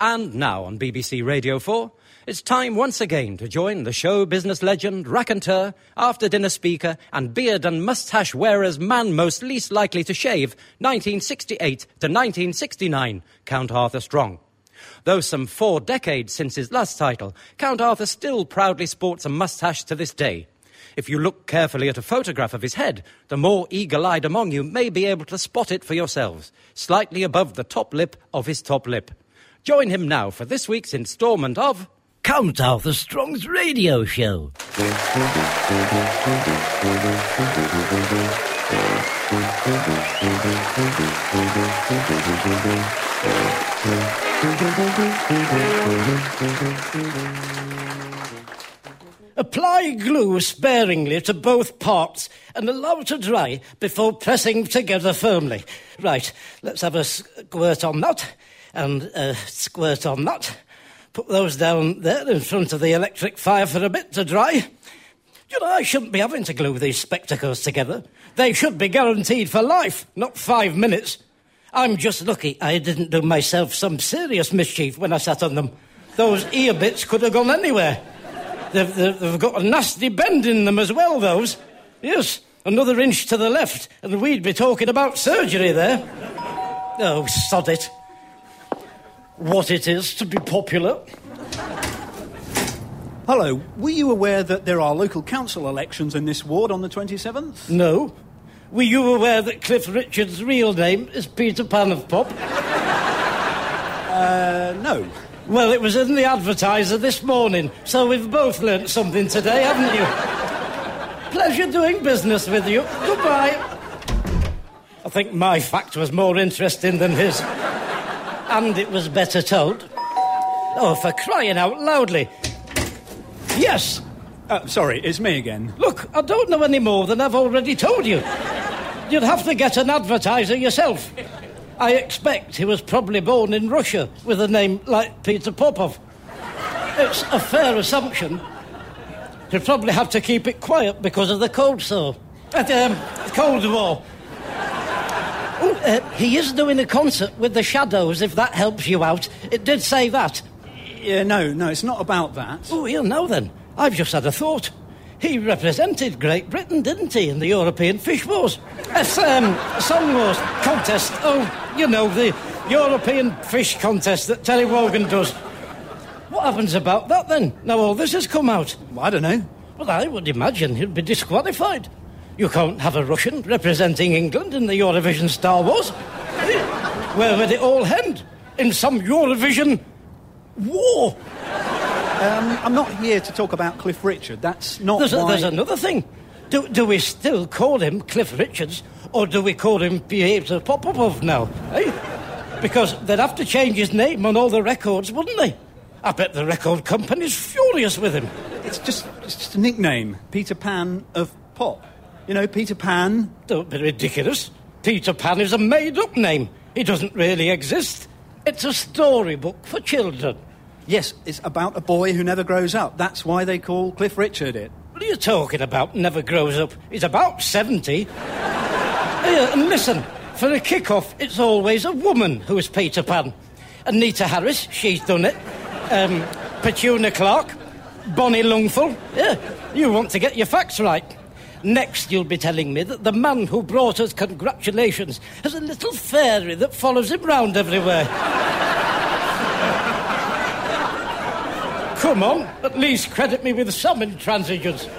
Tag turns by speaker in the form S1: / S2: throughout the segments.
S1: And now on BBC Radio 4, it's time once again to join the show business legend, raconteur, after dinner speaker, and beard and moustache wearer's man most least likely to shave, 1968 to 1969, Count Arthur Strong. Though some four decades since his last title, Count Arthur still proudly sports a moustache to this day. If you look carefully at a photograph of his head, the more eagle eyed among you may be able to spot it for yourselves, slightly above the top lip of his top lip. Join him now for this week's instalment of
S2: Count Arthur Strong's radio show. Apply glue sparingly to both parts and allow to dry before pressing together firmly. Right, let's have a squirt on that and a squirt on that. Put those down there in front of the electric fire for a bit to dry. You know, I shouldn't be having to glue these spectacles together. They should be guaranteed for life, not five minutes. I'm just lucky I didn't do myself some serious mischief when I sat on them. Those ear bits could have gone anywhere. They've, they've, got a nasty bend in them as well, those. Yes, another inch to the left, and we'd be talking about surgery there. Oh, sod it. What it is to be popular.
S3: Hello, were you aware that there are local council elections in this ward on the 27th?
S2: No. Were you aware that Cliff Richard's real name is Peter Pan of Pop?
S3: Uh, no.
S2: Well, it was in the advertiser this morning, so we've both learnt something today, haven't you? Pleasure doing business with you. Goodbye. I think my fact was more interesting than his. And it was better told. Oh, for crying out loudly. Yes.
S3: Uh, sorry, it's me again.
S2: Look, I don't know any more than I've already told you. You'd have to get an advertiser yourself. I expect he was probably born in Russia with a name like Peter Popov. It's a fair assumption. He'd probably have to keep it quiet because of the cold sore. At, um, Cold War. Uh, he is doing a concert with the Shadows, if that helps you out. It did say that.
S3: Yeah, no, no, it's not about that.
S2: Oh, you know then. I've just had a thought. He represented Great Britain, didn't he, in the European Fish Wars? Yes, um, Song Wars contest. Oh, you know, the European Fish Contest that Terry Wogan does. What happens about that then? Now all this has come out.
S3: I don't know.
S2: Well, I would imagine he'd be disqualified. You can't have a Russian representing England in the Eurovision Star Wars. Where would it all end? In some Eurovision war?
S3: Um, I'm not here to talk about Cliff Richard. That's not
S2: There's, a,
S3: why...
S2: there's another thing. Do, do we still call him Cliff Richards, or do we call him Piotr Popov now? Eh? Because they'd have to change his name on all the records, wouldn't they? I bet the record company's furious with him.
S3: It's just, it's just a nickname. Peter Pan of pop. You know, Peter Pan.
S2: Don't be ridiculous. Peter Pan is a made up name. He doesn't really exist. It's a storybook for children.
S3: Yes, it's about a boy who never grows up. That's why they call Cliff Richard it.
S2: What are you talking about? Never grows up. He's about 70. Here, and listen, for a kick-off, it's always a woman who is Peter Pan. Anita Harris, she's done it. Um, Clark, Bonnie Lungful. Yeah, you want to get your facts right. Next, you'll be telling me that the man who brought us congratulations has a little fairy that follows him round everywhere. Come on, at least credit me with some intransigence.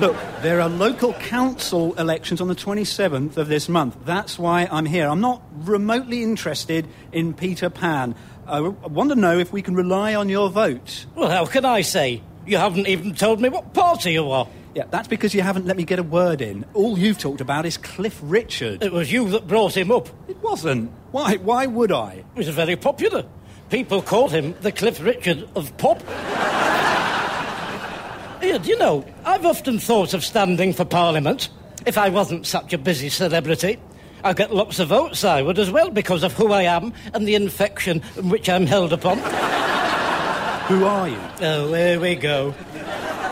S3: Look, there are local council elections on the 27th of this month. That's why I'm here. I'm not remotely interested in Peter Pan. I want to know if we can rely on your vote.
S2: Well, how can I say? You haven't even told me what party you are.
S3: Yeah, that's because you haven't let me get a word in. All you've talked about is Cliff Richard.
S2: It was you that brought him up.
S3: It wasn't. Why? Why would I?
S2: He was very popular. People called him the Cliff Richard of pop. Do you know, I've often thought of standing for Parliament if I wasn't such a busy celebrity. I'd get lots of votes, I would as well, because of who I am and the infection in which I'm held upon.
S3: Who are you?
S2: Oh, here we go.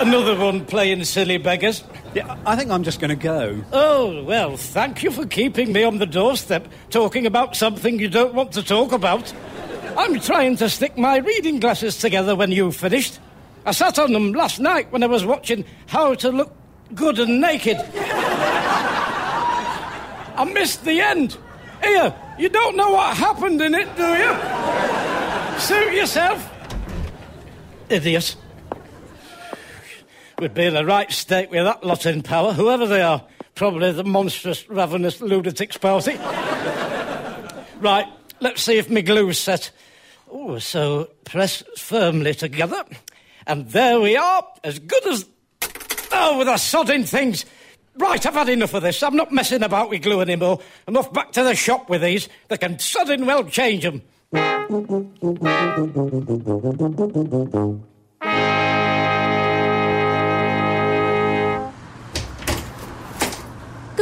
S2: Another one playing silly beggars.
S3: Yeah, I think I'm just going to go.
S2: Oh, well, thank you for keeping me on the doorstep talking about something you don't want to talk about. I'm trying to stick my reading glasses together when you finished. I sat on them last night when I was watching How to Look Good and Naked. I missed the end. Here, you don't know what happened in it, do you? Suit yourself. Idiot. We'd be in the right state with that lot in power, whoever they are. Probably the monstrous, ravenous lunatics party. right, let's see if my glue's set. Oh, so press firmly together. And there we are, as good as. Oh, with the sodding things. Right, I've had enough of this. I'm not messing about with glue anymore. I'm off back to the shop with these. They can sudden well change them.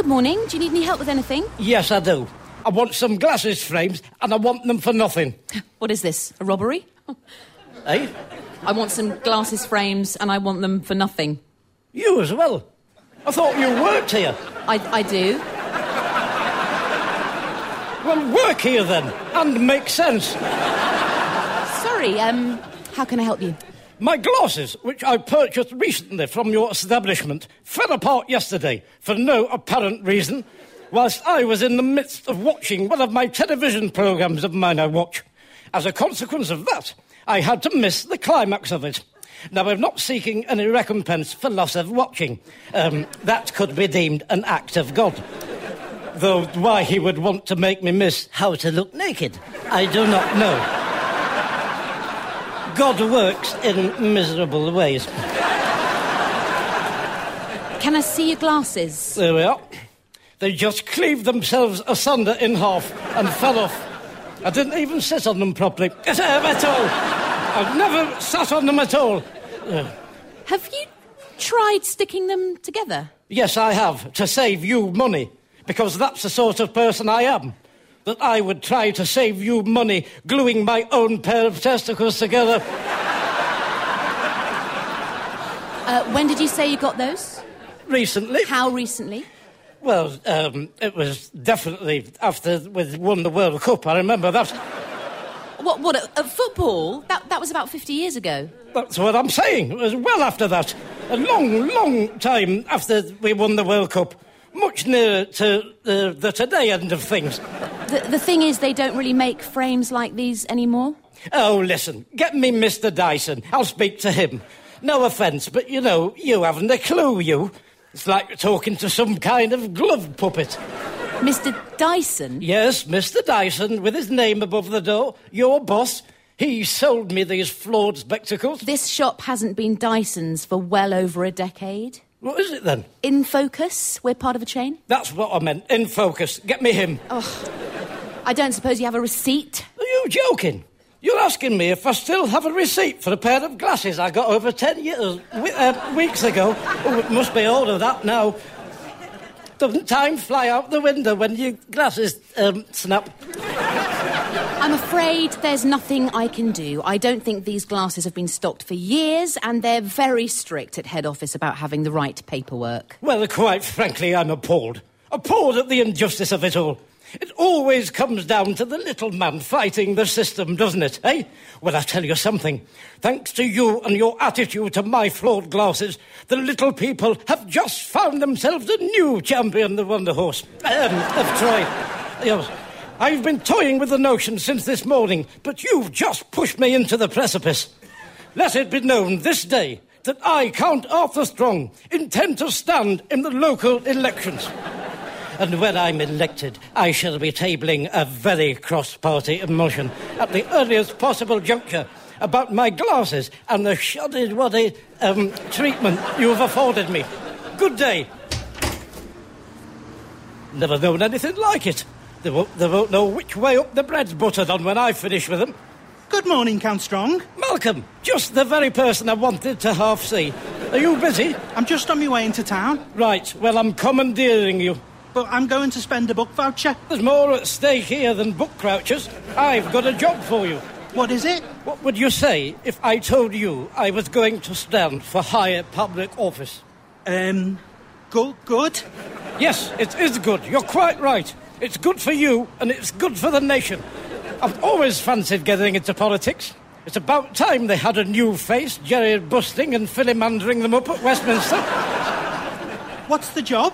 S4: Morning. Do you need any help with anything?
S2: Yes, I do. I want some glasses frames, and I want them for nothing.
S4: What is this? A robbery?
S2: Eh?
S4: I want some glasses frames and I want them for nothing.
S2: You as well. I thought you worked here.
S4: I, I do.
S2: Well, work here then, and make sense.
S4: Sorry, um, how can I help you?
S2: My glasses, which I purchased recently from your establishment, fell apart yesterday for no apparent reason, whilst I was in the midst of watching one of my television programmes of mine I watch. As a consequence of that, I had to miss the climax of it. Now, I'm not seeking any recompense for loss of watching. Um, that could be deemed an act of God. Though why he would want to make me miss how to look naked, I do not know. God works in miserable ways.
S4: Can I see your glasses?
S2: There we are. They just cleaved themselves asunder in half and fell off. I didn't even sit on them properly at all. I've never sat on them at all.
S4: Have you tried sticking them together?
S2: yes, I have, to save you money, because that's the sort of person I am. That I would try to save you money gluing my own pair of testicles together.
S4: Uh, when did you say you got those?
S2: Recently,
S4: How recently?
S2: well, um, it was definitely after we won the World Cup. I remember that.
S4: What, what, at, at football? That, that was about 50 years ago.
S2: That's what I'm saying. It was well after that. A long, long time after we won the World Cup. Much nearer to the, the today end of things.
S4: The, the thing is, they don't really make frames like these anymore.
S2: Oh, listen, get me Mr. Dyson. I'll speak to him. No offence, but you know, you haven't a clue, you. It's like talking to some kind of glove puppet.
S4: Mr. Dyson?
S2: Yes, Mr. Dyson, with his name above the door, your boss. He sold me these flawed spectacles.
S4: This shop hasn't been Dyson's for well over a decade.
S2: What is it then?
S4: In Focus, we're part of a chain.
S2: That's what I meant. In focus. Get me him.
S4: Oh, I don't suppose you have a receipt.
S2: Are you joking? You're asking me if I still have a receipt for a pair of glasses I got over ten years, uh, weeks ago. Oh, it must be all of that now. Doesn't time fly out the window when your glasses um, snap?
S4: I'm afraid there's nothing I can do. I don't think these glasses have been stocked for years, and they're very strict at head office about having the right paperwork.
S2: Well, quite frankly, I'm appalled. Appalled at the injustice of it all. It always comes down to the little man fighting the system, doesn't it, eh? Well, I tell you something. Thanks to you and your attitude to my flawed glasses, the little people have just found themselves a new champion, the Wonder Horse. Um, of Troy. I've been toying with the notion since this morning, but you've just pushed me into the precipice. Let it be known this day that I, Count Arthur Strong, intend to stand in the local elections. And when I'm elected, I shall be tabling a very cross party motion at the earliest possible juncture about my glasses and the shoddy waddy um, treatment you've afforded me. Good day. Never known anything like it. They won't, they won't know which way up the bread's buttered on when I finish with them.
S5: Good morning, Count Strong.
S2: Malcolm, just the very person I wanted to half see. Are you busy?
S5: I'm just on my way into town,
S2: Right, well, I'm commandeering you.
S5: but I'm going to spend a book voucher.
S2: There's more at stake here than book crouchers. I've got a job for you.
S5: What is it?
S2: What would you say if I told you I was going to stand for higher public office?
S5: Um, good, good.
S2: Yes, it is good. You're quite right. It's good for you and it's good for the nation. I've always fancied getting into politics. It's about time they had a new face, Jerry busting and filibustering them up at Westminster.
S5: What's the job?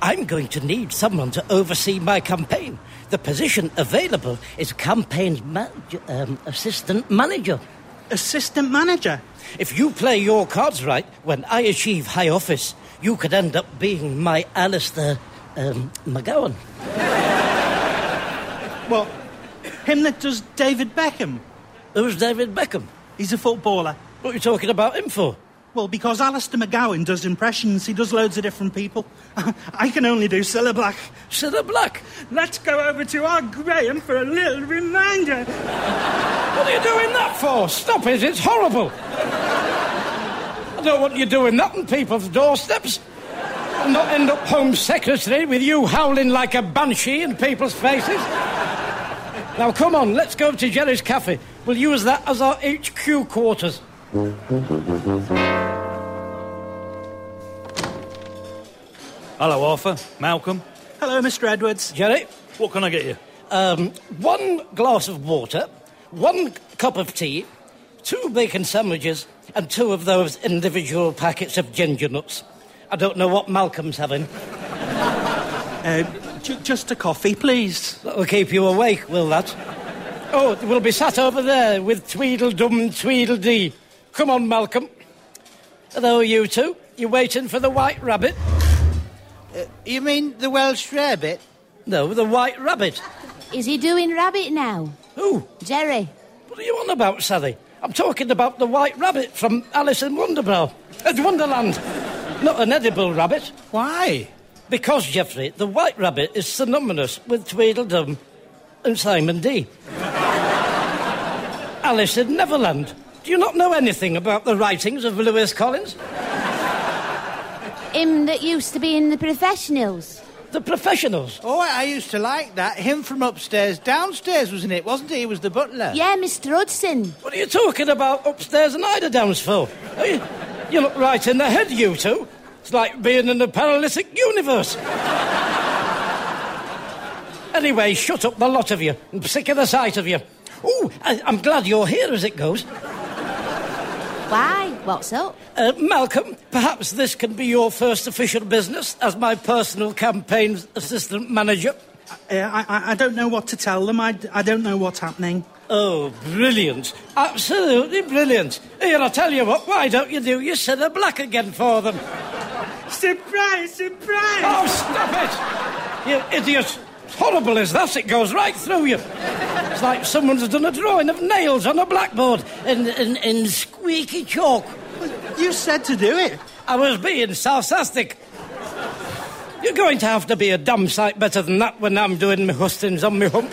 S2: I'm going to need someone to oversee my campaign. The position available is campaign manager, um, assistant manager.
S5: Assistant manager.
S2: If you play your cards right, when I achieve high office, you could end up being my Alistair um, McGowan.
S5: Well, him that does David Beckham.
S2: Who's David Beckham?
S5: He's a footballer.
S2: What are you talking about him for?
S5: Well, because Alistair McGowan does impressions, he does loads of different people. I can only do Cilla Black.
S2: Cilla Black.
S5: Let's go over to our Graham for a little reminder.
S2: What are you doing that for? Stop it, it's horrible. I don't want you doing that on people's doorsteps. And not end up Home Secretary with you howling like a banshee in people's faces. Now, come on, let's go to Jerry's Cafe. We'll use that as our HQ quarters.
S6: Hello, Arthur. Malcolm.
S5: Hello, Mr. Edwards.
S2: Jerry,
S6: What can I get you?
S2: um, one glass of water, one cup of tea, two bacon sandwiches, and two of those individual packets of ginger nuts. I don't know what Malcolm's having.
S5: Uh, ju- just a coffee, please.
S2: That'll keep you awake, will that? Oh, we'll be sat over there with Tweedledum and Tweedledee. Come on, Malcolm. Hello, you two. You waiting for the white rabbit?
S7: You mean the Welsh rabbit?
S2: No, the white rabbit.
S4: Is he doing rabbit now?
S2: Who?
S4: Jerry.
S2: What are you on about, Sally? I'm talking about the white rabbit from Alice in Wonderbrow. At Wonderland. Not an edible rabbit.
S7: Why?
S2: Because, Geoffrey, the white rabbit is synonymous with Tweedledum and Simon D. Alice in Neverland. Do you not know anything about the writings of Lewis Collins?
S4: Him that used to be in the professionals.
S2: The professionals.
S7: Oh, I used to like that. Him from upstairs, downstairs, wasn't it? Wasn't he? He was the butler.
S4: Yeah, Mr. Hudson.
S2: What are you talking about upstairs and eider downs for? Are you, you look right in the head, you two. It's like being in a paralytic universe. anyway, shut up, the lot of you. I'm sick of the sight of you. Ooh, I, I'm glad you're here as it goes.
S4: Why? What's up?
S2: Uh, Malcolm, perhaps this can be your first official business as my personal campaign assistant manager.
S5: Uh, I, I, I don't know what to tell them. I, I don't know what's happening.
S2: Oh, brilliant. Absolutely brilliant. Here, I'll tell you what, why don't you do your Cilla Black again for them?
S5: Surprise! Surprise!
S2: Oh, stop it! You idiot! Horrible as that, it goes right through you. It's like someone's done a drawing of nails on a blackboard in, in, in squeaky chalk.
S5: You said to do it.
S2: I was being sarcastic. You're going to have to be a damn sight better than that when I'm doing my hustings on my hump.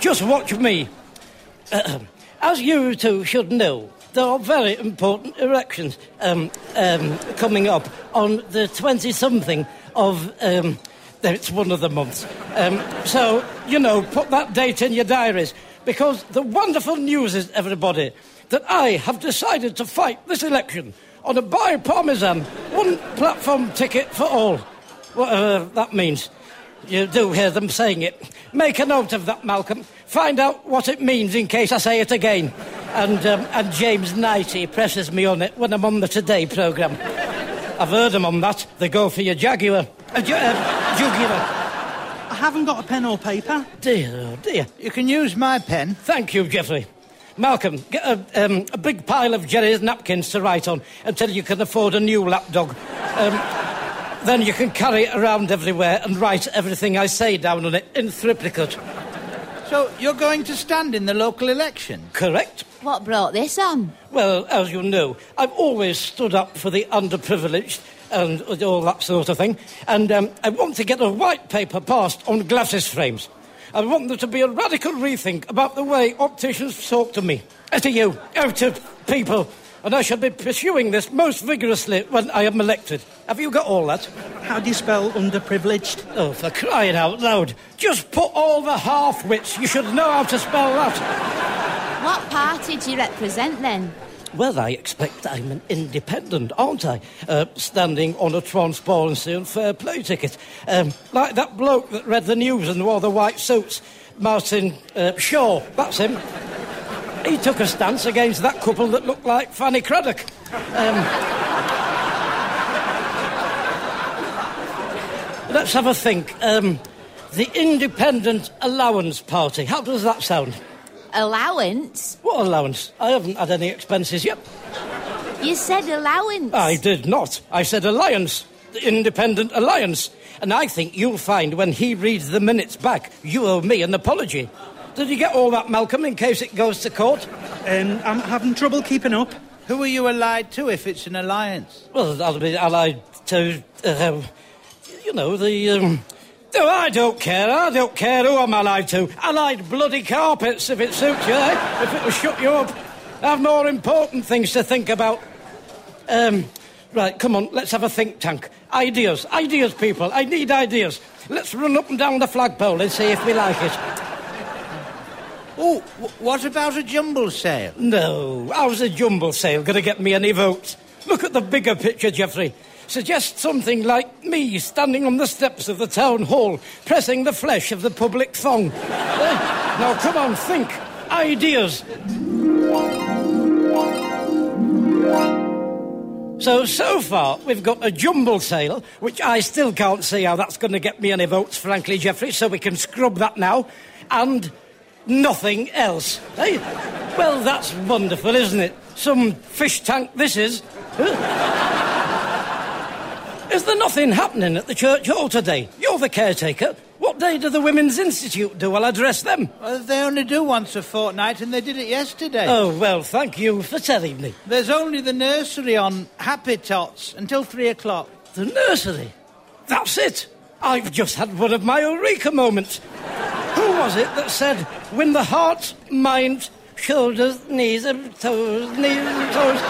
S2: Just watch me. As you two should know, there are very important elections um, um, coming up on the 20 something of. Um, it's one of the months. Um, so, you know, put that date in your diaries. Because the wonderful news is, everybody, that I have decided to fight this election on a bi-parmesan, one platform ticket for all. Whatever that means. You do hear them saying it. Make a note of that, Malcolm. Find out what it means in case I say it again. And, um, and James Knighty presses me on it when I'm on the Today programme. I've heard them on that. They go for your Jaguar. Uh, ju- uh, jugular.
S5: I haven't got a pen or paper.
S2: Dear, oh dear.
S7: You can use my pen.
S2: Thank you, Geoffrey. Malcolm, get a, um, a big pile of Jerry's napkins to write on until you can afford a new lapdog. Um, then you can carry it around everywhere and write everything I say down on it in triplicate.
S7: So you're going to stand in the local election?
S2: Correct?
S4: What brought this on?
S2: Well, as you know, I've always stood up for the underprivileged and all that sort of thing. And um, I want to get a white paper passed on glasses frames. I want there to be a radical rethink about the way opticians talk to me, to you, to people. And I shall be pursuing this most vigorously when I am elected. Have you got all that?
S5: How do you spell underprivileged?
S2: Oh, for crying out loud. Just put all the half wits. You should know how to spell that.
S4: What party do you represent then?
S2: Well, I expect I'm an independent, aren't I? Uh, standing on a transparency and fair play ticket. Um, like that bloke that read the news and wore the white suits. Martin uh, Shaw, that's him. He took a stance against that couple that looked like Fanny Cradock. Um, let's have a think. Um, the Independent Allowance Party. How does that sound?
S4: Allowance?
S2: What allowance? I haven't had any expenses yet.
S4: You said allowance.
S2: I did not. I said alliance. The Independent Alliance. And I think you'll find when he reads the minutes back, you owe me an apology. Did you get all that, Malcolm, in case it goes to court?
S5: Um, I'm having trouble keeping up.
S7: Who are you allied to if it's an alliance?
S2: Well, I'll be allied to, uh, you know, the. Um, no, I don't care. I don't care who I'm allied to. Allied bloody carpets, if it suits you, eh? If it'll shut you up. I have more important things to think about. Um, right, come on, let's have a think tank. Ideas, ideas, people. I need ideas. Let's run up and down the flagpole and see if we like it.
S7: Oh, what about a jumble sale?
S2: No, how's a jumble sale going to get me any votes? Look at the bigger picture, Geoffrey. Suggest something like me standing on the steps of the town hall, pressing the flesh of the public thong. Eh? now, come on, think. Ideas. So, so far, we've got a jumble sale, which I still can't see how that's going to get me any votes, frankly, Geoffrey, so we can scrub that now. And nothing else. Hey? Well, that's wonderful, isn't it? Some fish tank this is. Is there nothing happening at the church hall today? You're the caretaker. What day do the Women's Institute do? I'll address them.
S7: Well, they only do once a fortnight, and they did it yesterday.
S2: Oh, well, thank you for telling me.
S7: There's only the nursery on Happy Tots until three o'clock.
S2: The nursery? That's it. I've just had one of my eureka moments. Was it that said, when the heart, mind, shoulders, knees, and toes, knees, and toes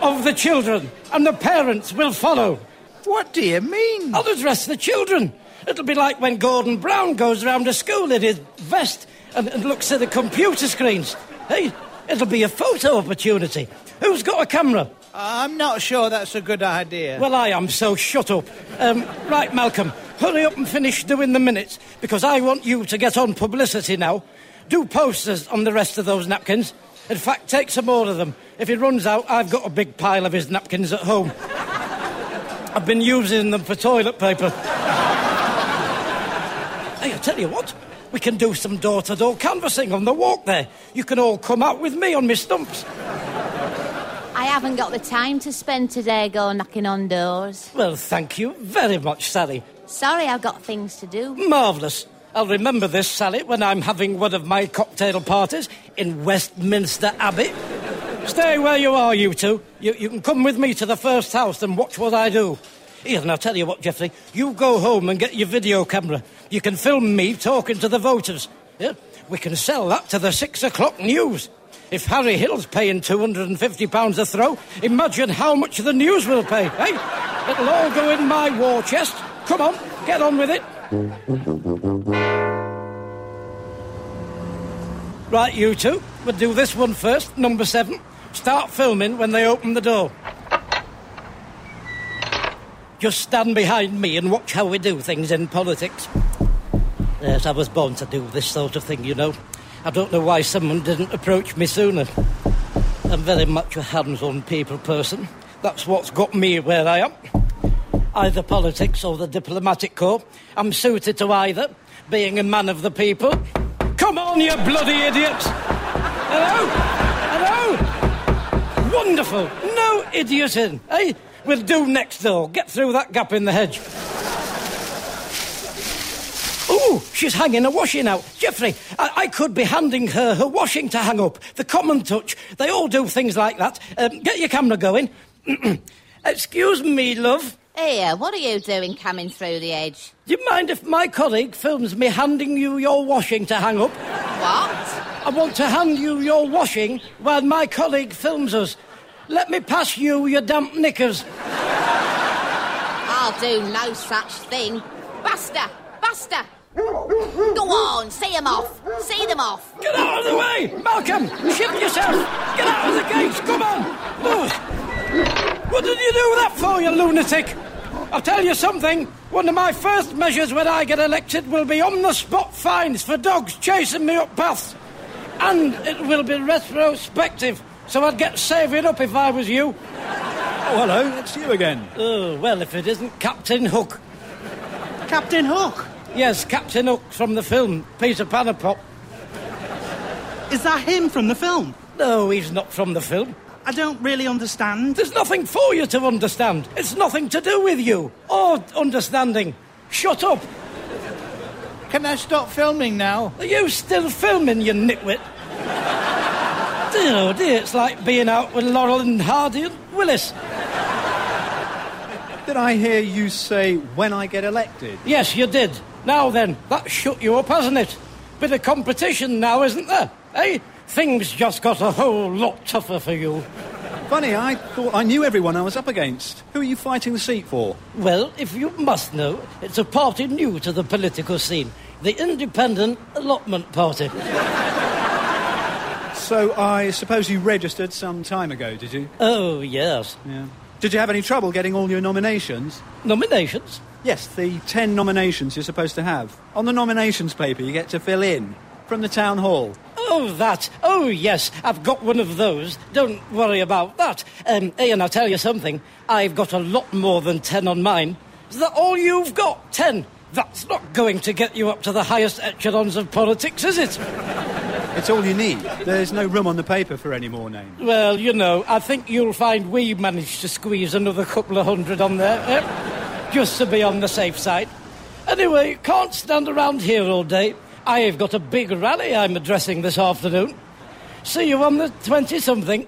S2: of the children, and the parents will follow?
S7: What do you mean?
S2: I'll address the children. It'll be like when Gordon Brown goes round a school in his vest and, and looks at the computer screens. Hey, it'll be a photo opportunity. Who's got a camera?
S7: I'm not sure that's a good idea.
S2: Well, I am, so shut up. Um, right, Malcolm, hurry up and finish doing the minutes because I want you to get on publicity now. Do posters on the rest of those napkins. In fact, take some more of them. If he runs out, I've got a big pile of his napkins at home. I've been using them for toilet paper. hey, I tell you what, we can do some door to door canvassing on the walk there. You can all come out with me on my stumps.
S4: I haven't got the time to spend today going knocking on doors.
S2: Well, thank you very much, Sally.
S4: Sorry, I've got things to do.
S2: Marvellous. I'll remember this, Sally, when I'm having one of my cocktail parties in Westminster Abbey. Stay where you are, you two. You, you can come with me to the first house and watch what I do. And I'll tell you what, Geoffrey. You go home and get your video camera. You can film me talking to the voters. Yeah? We can sell that to the six o'clock news. If Harry Hill's paying £250 a throw, imagine how much the news will pay, eh? It'll all go in my war chest. Come on, get on with it. Right, you two. We'll do this one first, number seven. Start filming when they open the door. Just stand behind me and watch how we do things in politics. Yes, I was born to do this sort of thing, you know. I don't know why someone didn't approach me sooner. I'm very much a hands on people person. That's what's got me where I am. Either politics or the diplomatic corps. I'm suited to either, being a man of the people. Come on, you bloody idiots! Hello? Hello? Wonderful. No idioting, eh? We'll do next door. Get through that gap in the hedge. Ooh, she's hanging a washing out. Geoffrey, I, I could be handing her her washing to hang up. The common touch. They all do things like that. Um, get your camera going. Excuse me, love.
S4: Here, what are you doing coming through the edge?
S2: Do you mind if my colleague films me handing you your washing to hang up?
S4: What?
S2: I want to hand you your washing while my colleague films us. Let me pass you your damp knickers.
S4: I'll do no such thing. Buster! Buster! Go on, see them off. See them off.
S2: Get out of the way! Malcolm, shift yourself! Get out of the gates, come on! What did you do that for, you lunatic? I'll tell you something. One of my first measures when I get elected will be on the spot fines for dogs chasing me up paths. And it will be retrospective, so I'd get saving up if I was you.
S3: Oh, hello, it's you again.
S2: Oh, well, if it isn't Captain Hook.
S5: Captain Hook.
S2: Yes, Captain Hook from the film Peter Pan and Pop.
S5: Is that him from the film?
S2: No, he's not from the film.
S5: I don't really understand.
S2: There's nothing for you to understand. It's nothing to do with you or understanding. Shut up.
S7: Can I stop filming now?
S2: Are you still filming, you nitwit? dear, oh dear, it's like being out with Laurel and Hardy and Willis.
S3: Did I hear you say when I get elected?
S2: Yes, you did. Now then, that shut you up, hasn't it? Bit of competition now, isn't there? Eh? Things just got a whole lot tougher for you.
S3: Funny, I thought I knew everyone I was up against. Who are you fighting the seat for?
S2: Well, if you must know, it's a party new to the political scene the Independent Allotment Party.
S3: So I suppose you registered some time ago, did you?
S2: Oh, yes.
S3: Yeah. Did you have any trouble getting all your nominations?
S2: Nominations?
S3: Yes, the ten nominations you're supposed to have. On the nominations paper, you get to fill in from the town hall.
S2: Oh, that. Oh, yes, I've got one of those. Don't worry about that. Um, Ian, I'll tell you something. I've got a lot more than ten on mine. Is that all you've got? Ten? That's not going to get you up to the highest echelons of politics, is it?
S3: It's all you need. There's no room on the paper for any more names.
S2: Well, you know, I think you'll find we managed to squeeze another couple of hundred on there, eh? just to be on the safe side. Anyway, can't stand around here all day. I've got a big rally I'm addressing this afternoon. See you on the 20 something.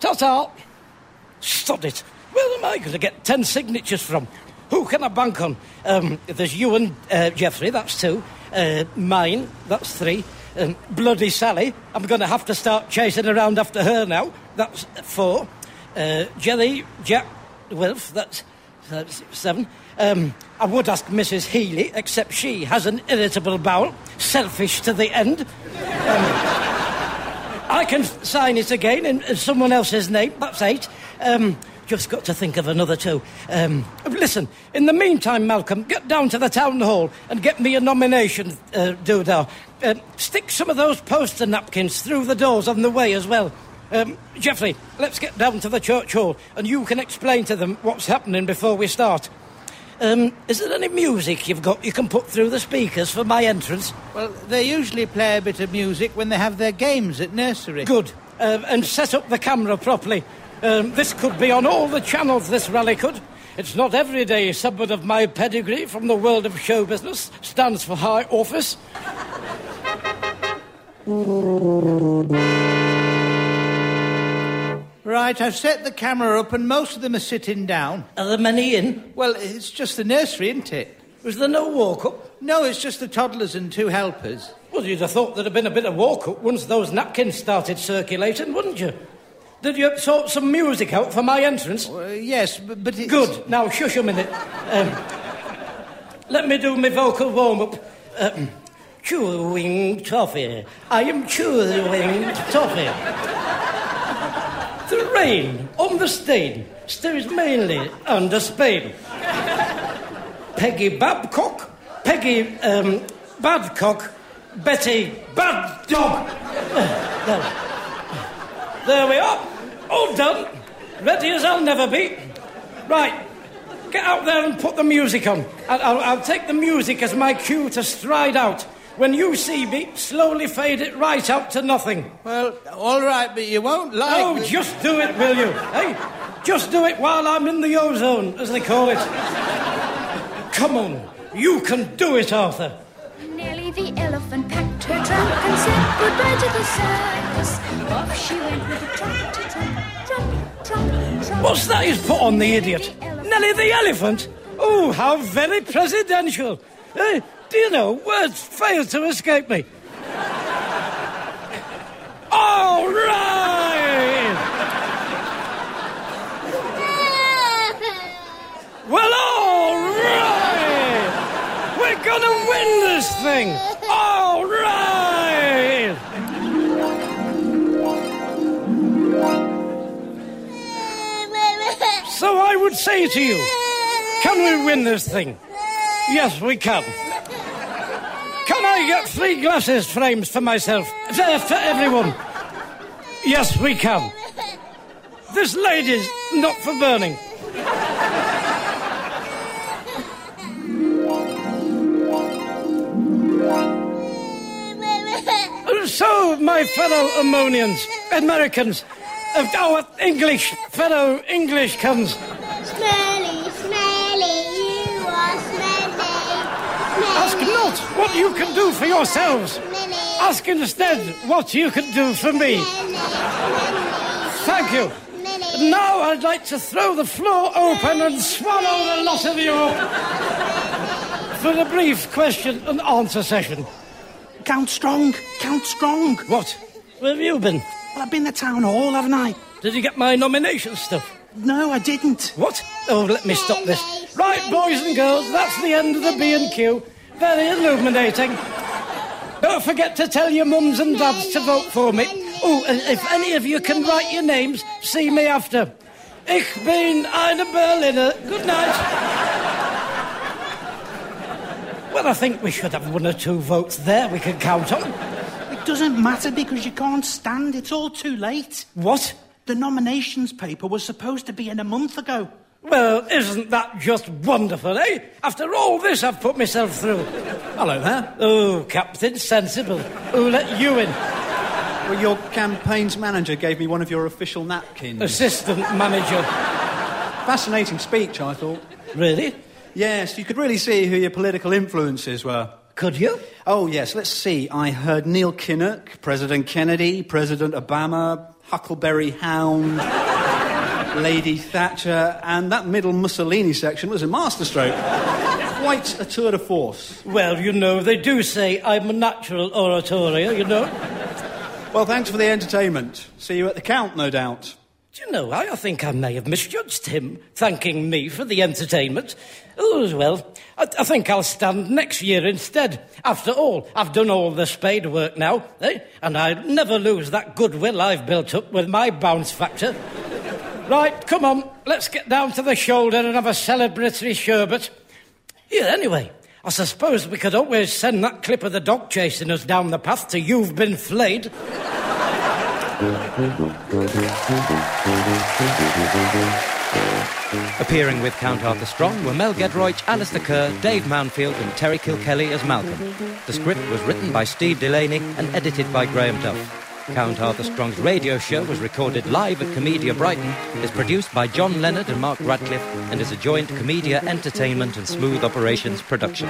S2: Ta ta. Sod it. Where am I going to get 10 signatures from? Who can I bank on? Um, there's you and uh, Geoffrey, that's two. Uh, mine, that's three. Um, Bloody Sally, I'm going to have to start chasing around after her now. That's four. Uh, Jelly, Jack, Wilf, that's, that's seven. Um, I would ask Mrs. Healy, except she has an irritable bowel, selfish to the end. Um, I can sign it again in, someone else's name, that's eight. Um, just got to think of another two. Um, listen, in the meantime, Malcolm, get down to the town hall and get me a nomination, uh, doodah. Uh, stick some of those poster napkins through the doors on the way as well. Um, Geoffrey, let's get down to the church hall and you can explain to them what's happening before we start. Um, is there any music you've got you can put through the speakers for my entrance?
S7: Well, they usually play a bit of music when they have their games at nursery.
S2: Good. Uh, and set up the camera properly. Um, this could be on all the channels, this rally could. It's not every day someone of my pedigree from the world of show business stands for high office.
S7: Right, I've set the camera up and most of them are sitting down.
S2: Are there many in?
S7: Well, it's just the nursery, isn't it?
S2: Was there no walk up?
S7: No, it's just the toddlers and two helpers.
S2: Well, you'd have thought there'd have been a bit of walk up once those napkins started circulating, wouldn't you? Did you sort some music out for my entrance?
S7: Uh, yes, but, but it's...
S2: Good. Now, shush a minute. Um, let me do my vocal warm up. Um, chewing toffee. I am chewing toffee. The rain on the stain stays mainly under Spain. Peggy Babcock, Peggy um, Badcock, Betty Bad there we are. All done. Ready as I'll never be. Right. Get out there and put the music on. I'll, I'll, I'll take the music as my cue to stride out. When you see me, slowly fade it right out to nothing.
S7: Well, all right, but you won't like...
S2: Oh,
S7: the-
S2: just do it, will you? Hey, just do it while I'm in the ozone, as they call it. Come on, you can do it, Arthur.
S8: Nelly the elephant packed her trunk and said goodbye to the circus. Off she went with a trump to trump, trump, trump, trump.
S2: What's that he's put on the idiot? Nelly the elephant? Oh, how very presidential. Eh, you know, words fail to escape me. All right! Well, all right! We're gonna win this thing! All right! So I would say to you, can we win this thing? Yes, we can. I get three glasses frames for myself? For, for everyone? Yes, we can. This lady's not for burning. So, my fellow Ammonians, Americans, uh, our English fellow English comes. Not what you can do for yourselves. Ask instead what you can do for me. Thank you. Now I'd like to throw the floor open and swallow the lot of you for a brief question and answer session.
S5: Count Strong, Count Strong.
S2: What? Where have you been?
S5: Well, I've been to town hall, haven't I?
S2: Did you get my nomination stuff?
S5: No, I didn't.
S2: What? Oh, let me stop this. Right, boys and girls, that's the end of the B&Q. Very illuminating. Don't forget to tell your mums and dads to vote for me. Oh, and if any of you can write your names, see me after. Ich bin eine Berliner. Good night. Well, I think we should have one or two votes there we can count on.
S5: It doesn't matter because you can't stand. It's all too late.
S2: What?
S5: The nominations paper was supposed to be in a month ago.
S2: Well, isn't that just wonderful, eh? After all this I've put myself through.
S3: Hello there.
S2: Oh, Captain Sensible. Who let you in?
S3: Well, your campaign's manager gave me one of your official napkins.
S2: Assistant manager.
S3: Fascinating speech, I thought.
S2: Really?
S3: Yes, you could really see who your political influences were.
S2: Could you?
S3: Oh, yes, let's see. I heard Neil Kinnock, President Kennedy, President Obama, Huckleberry Hound, Lady Thatcher, and that middle Mussolini section was a masterstroke. Quite a tour de force.
S2: Well, you know, they do say I'm a natural orator, you know.
S3: Well, thanks for the entertainment. See you at the count, no doubt.
S2: Do you know, I think I may have misjudged him, thanking me for the entertainment. Oh, well, I, I think I'll stand next year instead. After all, I've done all the spade work now, eh? And I'll never lose that goodwill I've built up with my bounce factor. Right, come on, let's get down to the shoulder and have a celebratory sherbet. Yeah, anyway, I suppose we could always send that clip of the dog chasing us down the path to You've Been Flayed.
S1: Appearing with Count Arthur Strong were Mel Giedroyc, Alistair Kerr, Dave Mounfield, and Terry Kilkelly as Malcolm. The script was written by Steve Delaney and edited by Graham Duff. Count Arthur Strong's radio show was recorded live at Komedia Brighton, is produced by John Leonard and Mark Radcliffe, and is a joint Komedia Entertainment and Smooth Operations production.